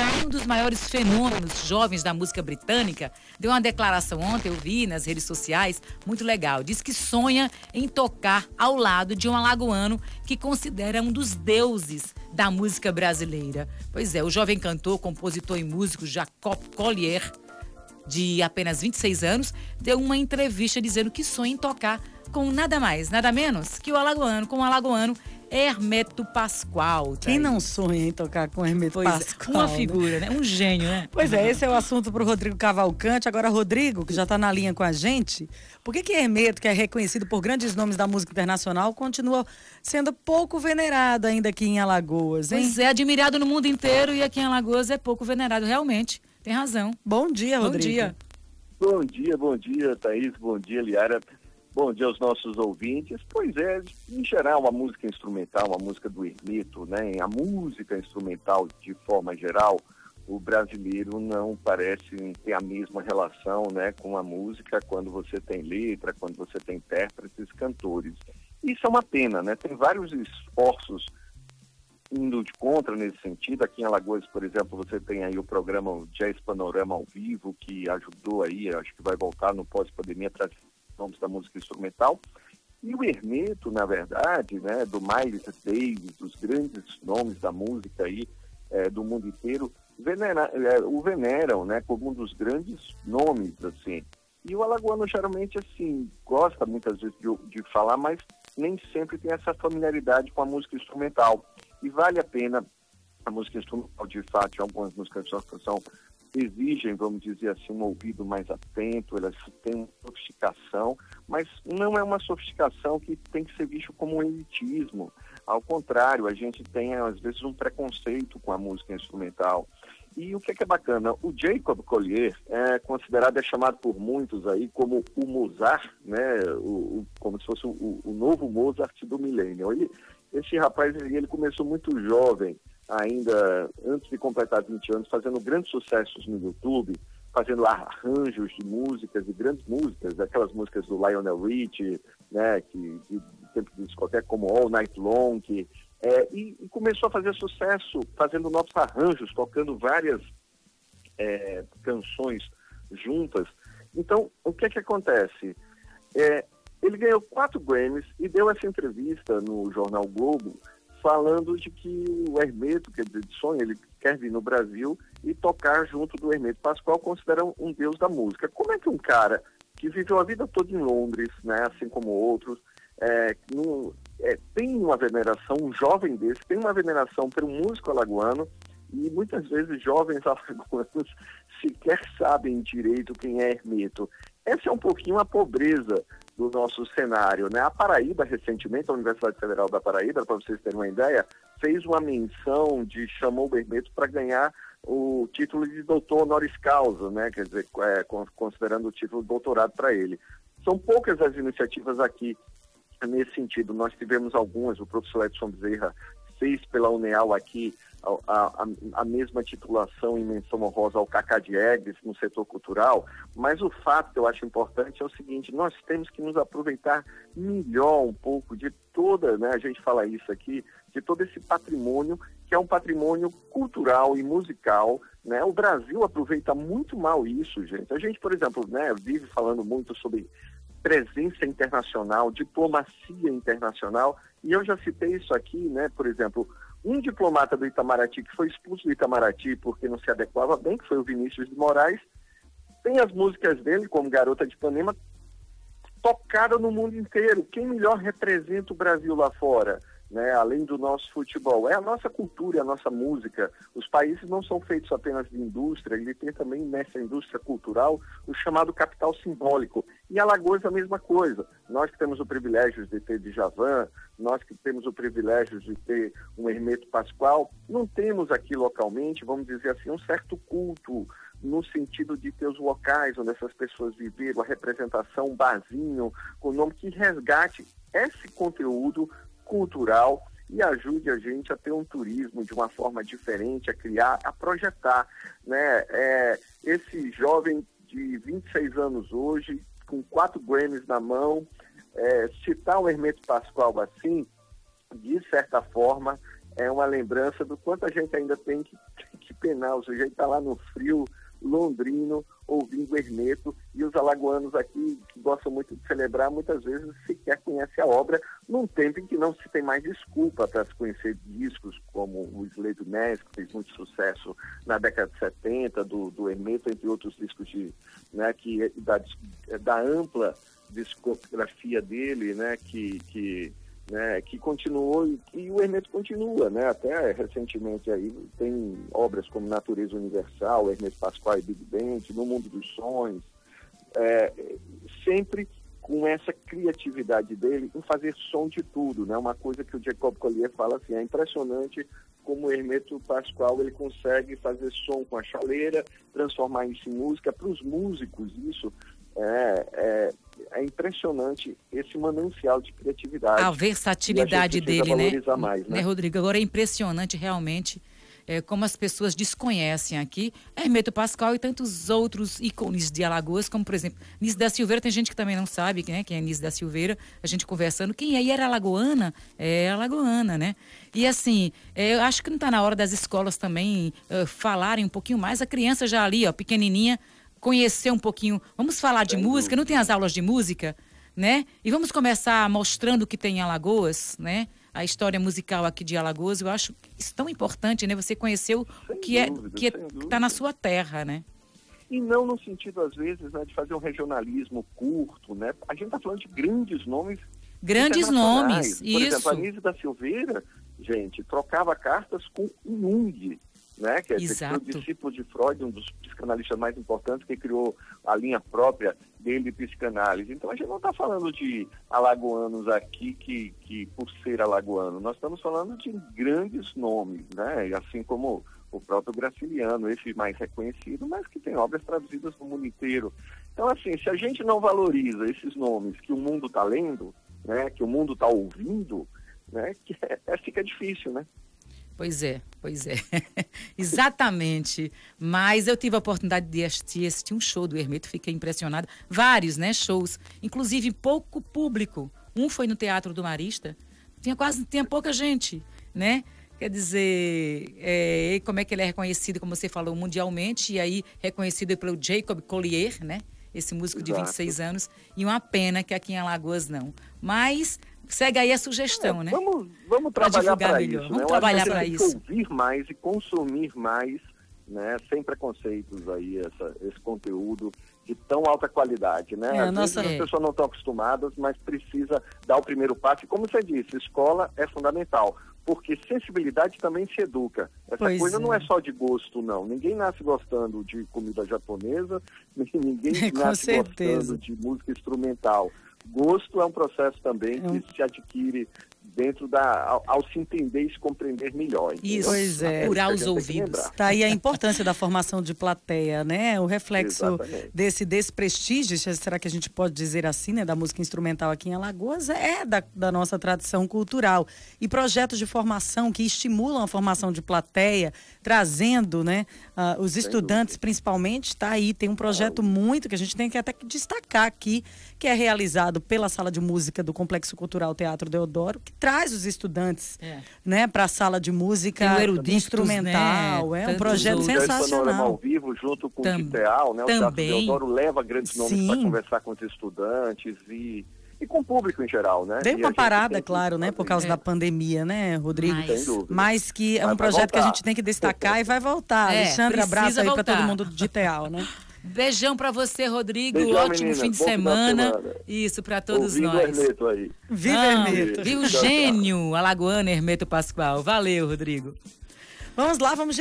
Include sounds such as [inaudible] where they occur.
um dos maiores fenômenos jovens da música britânica, deu uma declaração ontem, eu vi nas redes sociais, muito legal. Diz que sonha em tocar ao lado de um alagoano que considera um dos deuses da música brasileira. Pois é, o jovem cantor, compositor e músico Jacob Collier, de apenas 26 anos, deu uma entrevista dizendo que sonha em tocar com nada mais, nada menos que o alagoano, com o alagoano Hermeto Pascoal. Tá Quem não sonha em tocar com Hermeto pois é, Pascoal? É, uma figura, né? Um gênio, né? Pois é, esse é o assunto para o Rodrigo Cavalcante. Agora, Rodrigo, que já está na linha com a gente, por que que Hermeto, que é reconhecido por grandes nomes da música internacional, continua sendo pouco venerado ainda aqui em Alagoas, hein? Pois é, admirado no mundo inteiro e aqui em Alagoas é pouco venerado, realmente. Tem razão. Bom dia, Rodrigo. Bom dia. Bom dia, bom dia, Thaís. Bom dia, Liara. Bom dia aos nossos ouvintes. Pois é, em geral, a música instrumental, a música do Hermeto, né, a música instrumental de forma geral, o brasileiro não parece ter a mesma relação né, com a música quando você tem letra, quando você tem intérpretes, cantores. Isso é uma pena, né? Tem vários esforços indo de contra nesse sentido. Aqui em Alagoas, por exemplo, você tem aí o programa Jazz Panorama ao vivo, que ajudou aí, acho que vai voltar no pós-pandemia, trazer nomes da música instrumental. E o Hermeto, na verdade, né, do Miles Davis, dos grandes nomes da música aí, é, do mundo inteiro, venera, é, o veneram né, como um dos grandes nomes, assim. E o alagoano geralmente, assim, gosta muitas vezes de, de falar, mas nem sempre tem essa familiaridade com a música instrumental. E vale a pena a música instrumental, de fato, algumas músicas são exigem, vamos dizer assim, um ouvido mais atento, elas têm uma sofisticação, mas não é uma sofisticação que tem que ser visto como um elitismo. Ao contrário, a gente tem, às vezes, um preconceito com a música instrumental. E o que é, que é bacana? O Jacob Collier é considerado, é chamado por muitos aí como o Mozart, né? O, o como se fosse o, o, novo Mozart do milênio. Ele, esse rapaz, ele, começou muito jovem, ainda antes de completar 20 anos, fazendo grandes sucessos no YouTube, fazendo arranjos de músicas, de grandes músicas, aquelas músicas do Lionel Richie, né, que, de, tempo de discoteca, como All Night Long, que, é, e, e, começou a fazer sucesso fazendo novos arranjos, tocando várias é, canções juntas. Então, o que é que acontece? É, ele ganhou quatro Grammys e deu essa entrevista no jornal Globo, falando de que o Hermeto, quer dizer, de sonho, ele quer vir no Brasil e tocar junto do Hermeto Pascoal, considera um deus da música. Como é que um cara que viveu a vida toda em Londres, né, assim como outros, é, é, tem uma veneração, um jovem desse, tem uma veneração pelo músico alagoano, e muitas vezes jovens [laughs] alagoanos sequer sabem direito quem é Hermeto. Essa é um pouquinho a pobreza do nosso cenário. Né? A Paraíba, recentemente, a Universidade Federal da Paraíba, para vocês terem uma ideia, fez uma menção de chamou o Hermeto para ganhar o título de doutor honoris causa, né? quer dizer, é, considerando o título de doutorado para ele. São poucas as iniciativas aqui nesse sentido. Nós tivemos algumas, o professor Edson Bezerra fez pela UNEAL aqui a, a, a, mesma titulação em menção honrosa ao Cacá Diegues no setor cultural, mas o fato que eu acho importante é o seguinte, nós temos que nos aproveitar melhor um pouco de toda, né, a gente fala isso aqui, de todo esse patrimônio, que é um patrimônio cultural e musical, né, o Brasil aproveita muito mal isso, gente. A gente, por exemplo, né, vive falando muito sobre presença internacional, diplomacia internacional, e eu já citei isso aqui, né, por exemplo, um diplomata do Itamaraty que foi expulso do Itamaraty porque não se adequava bem, que foi o Vinícius de Moraes, tem as músicas dele, como Garota de Ipanema, tocadas no mundo inteiro. Quem melhor representa o Brasil lá fora? Né, além do nosso futebol. É a nossa cultura, a nossa música. Os países não são feitos apenas de indústria, ele tem também nessa indústria cultural o chamado capital simbólico. E Alagoas é a mesma coisa. Nós que temos o privilégio de ter Djavan, nós que temos o privilégio de ter um Hermeto Pascoal, não temos aqui localmente, vamos dizer assim, um certo culto no sentido de ter os locais onde essas pessoas viveram, a representação, um barzinho, com o nome que resgate esse conteúdo cultural e ajude a gente a ter um turismo de uma forma diferente, a criar, a projetar. Né? É, esse jovem de 26 anos hoje, com quatro Grammys na mão, é, citar o Hermeto Pascoal assim, de certa forma, é uma lembrança do quanto a gente ainda tem que, [laughs] que penar, o sujeito está lá no frio londrino ouvindo Hermeto e os alagoanos aqui que gostam muito de celebrar muitas vezes sequer conhecem a obra num tempo em que não se tem mais desculpa para se conhecer discos como o Slay do Ness, que fez muito sucesso na década de 70, do, do Hermeto, entre outros discos de, né, que, da, da ampla discografia dele, né, que, que né, que continuou e, e, o Hermeto continua, né, até recentemente aí tem obras como Natureza Universal, Hermeto Pascoal e Big Band, No Mundo dos Sonhos, é, sempre com essa criatividade dele em fazer som de tudo, né, uma coisa que o Jacob Collier fala assim, é impressionante como o Hermeto Pascoal ele consegue fazer som com a chaleira, transformar isso em música, para os músicos isso é, é é impressionante esse manancial de criatividade. A versatilidade a dele, né? Mais, né? né? Rodrigo? Agora é impressionante realmente é, como as pessoas desconhecem aqui Hermeto Pascal e tantos outros ícones de Alagoas, como por exemplo, Nis da Silveira, tem gente que também não sabe né, quem é Nis da Silveira, a gente conversando, quem aí era alagoana? É alagoana, né? E assim, é, eu acho que não está na hora das escolas também uh, falarem um pouquinho mais, a criança já ali, ó, pequenininha, conhecer um pouquinho. Vamos falar de música, dúvida. não tem as aulas de música, né? E vamos começar mostrando o que tem em Alagoas, né? A história musical aqui de Alagoas, eu acho isso tão importante, né? Você conhecer o que é que é, está na sua terra, né? E não no sentido, às vezes, né, de fazer um regionalismo curto, né? A gente está falando de grandes nomes. Grandes nomes, Por isso. exemplo, a Nise da Silveira, gente, trocava cartas com Jung, né? Que é o discípulo de Freud, um dos psicanalistas mais importantes, que criou a linha própria dele de psicanálise. Então a gente não está falando de alagoanos aqui que, que por ser alagoano, nós estamos falando de grandes nomes, né? Assim como o próprio Graciliano, esse mais reconhecido, mas que tem obras traduzidas no mundo inteiro. Então, assim, se a gente não valoriza esses nomes que o mundo está lendo, né, que o mundo está ouvindo, né, que é, é, fica difícil, né? Pois é, pois é. [laughs] Exatamente. Mas eu tive a oportunidade de assistir, assistir um show do Hermeto, fiquei impressionada. Vários, né, shows. Inclusive pouco público. Um foi no Teatro do Marista. Tinha quase, tinha pouca gente, né? Quer dizer, é, como é que ele é reconhecido, como você falou, mundialmente, e aí reconhecido pelo Jacob Collier, né? Esse músico Exato. de 26 anos. E uma pena que aqui em Alagoas não. Mas Segue aí a sugestão, é, né? Vamos, vamos trabalhar para isso. Vamos né? trabalhar para isso. Ouvir mais e consumir mais, né? Sem preconceitos aí, essa, esse conteúdo de tão alta qualidade, né? É, Às nossa... vezes as pessoas não estão acostumadas, mas precisa dar o primeiro passo. E como você disse, escola é fundamental porque sensibilidade também se educa. Essa pois coisa é. não é só de gosto, não. Ninguém nasce gostando de comida japonesa, [laughs] ninguém nasce certeza. gostando de música instrumental. Gosto é um processo também que é se adquire dentro da ao, ao, se entender e se compreender melhor. Entendeu? Isso, pois é. Curar os ouvidos. Tá aí a importância da formação de plateia, né? O reflexo Exatamente. desse desprestígio, será que a gente pode dizer assim, né, da música instrumental aqui em Alagoas, é da, da nossa tradição cultural. E projetos de formação que estimulam a formação de plateia, trazendo, né, uh, os Sem estudantes dúvida. principalmente, está aí, tem um projeto muito que a gente tem que até destacar aqui, que é realizado pela Sala de Música do Complexo Cultural Teatro Deodoro, que traz os estudantes é. né, para a sala de música eruditos, instrumental. Né? É um projeto outros. sensacional. ao vivo, junto com Tam, o Titeal, né? O Teatro Deodoro leva grandes nomes para conversar com os estudantes e e com o público em geral, né? Deu uma parada, claro, né? Por causa é. da pandemia, né, Rodrigo? Mas, Mas que é um projeto que a gente tem que destacar e vai voltar. É, Alexandre, abraço aí para todo mundo de Teal, né? [laughs] Beijão para você, Rodrigo. Beijão, Ótimo menina. fim de semana. Isso para todos Ouvindo nós. Hermeto aí. Viva ah, Hermeto. Viva o gênio alagoano Hermeto Pascoal. Valeu, Rodrigo. Vamos lá, vamos de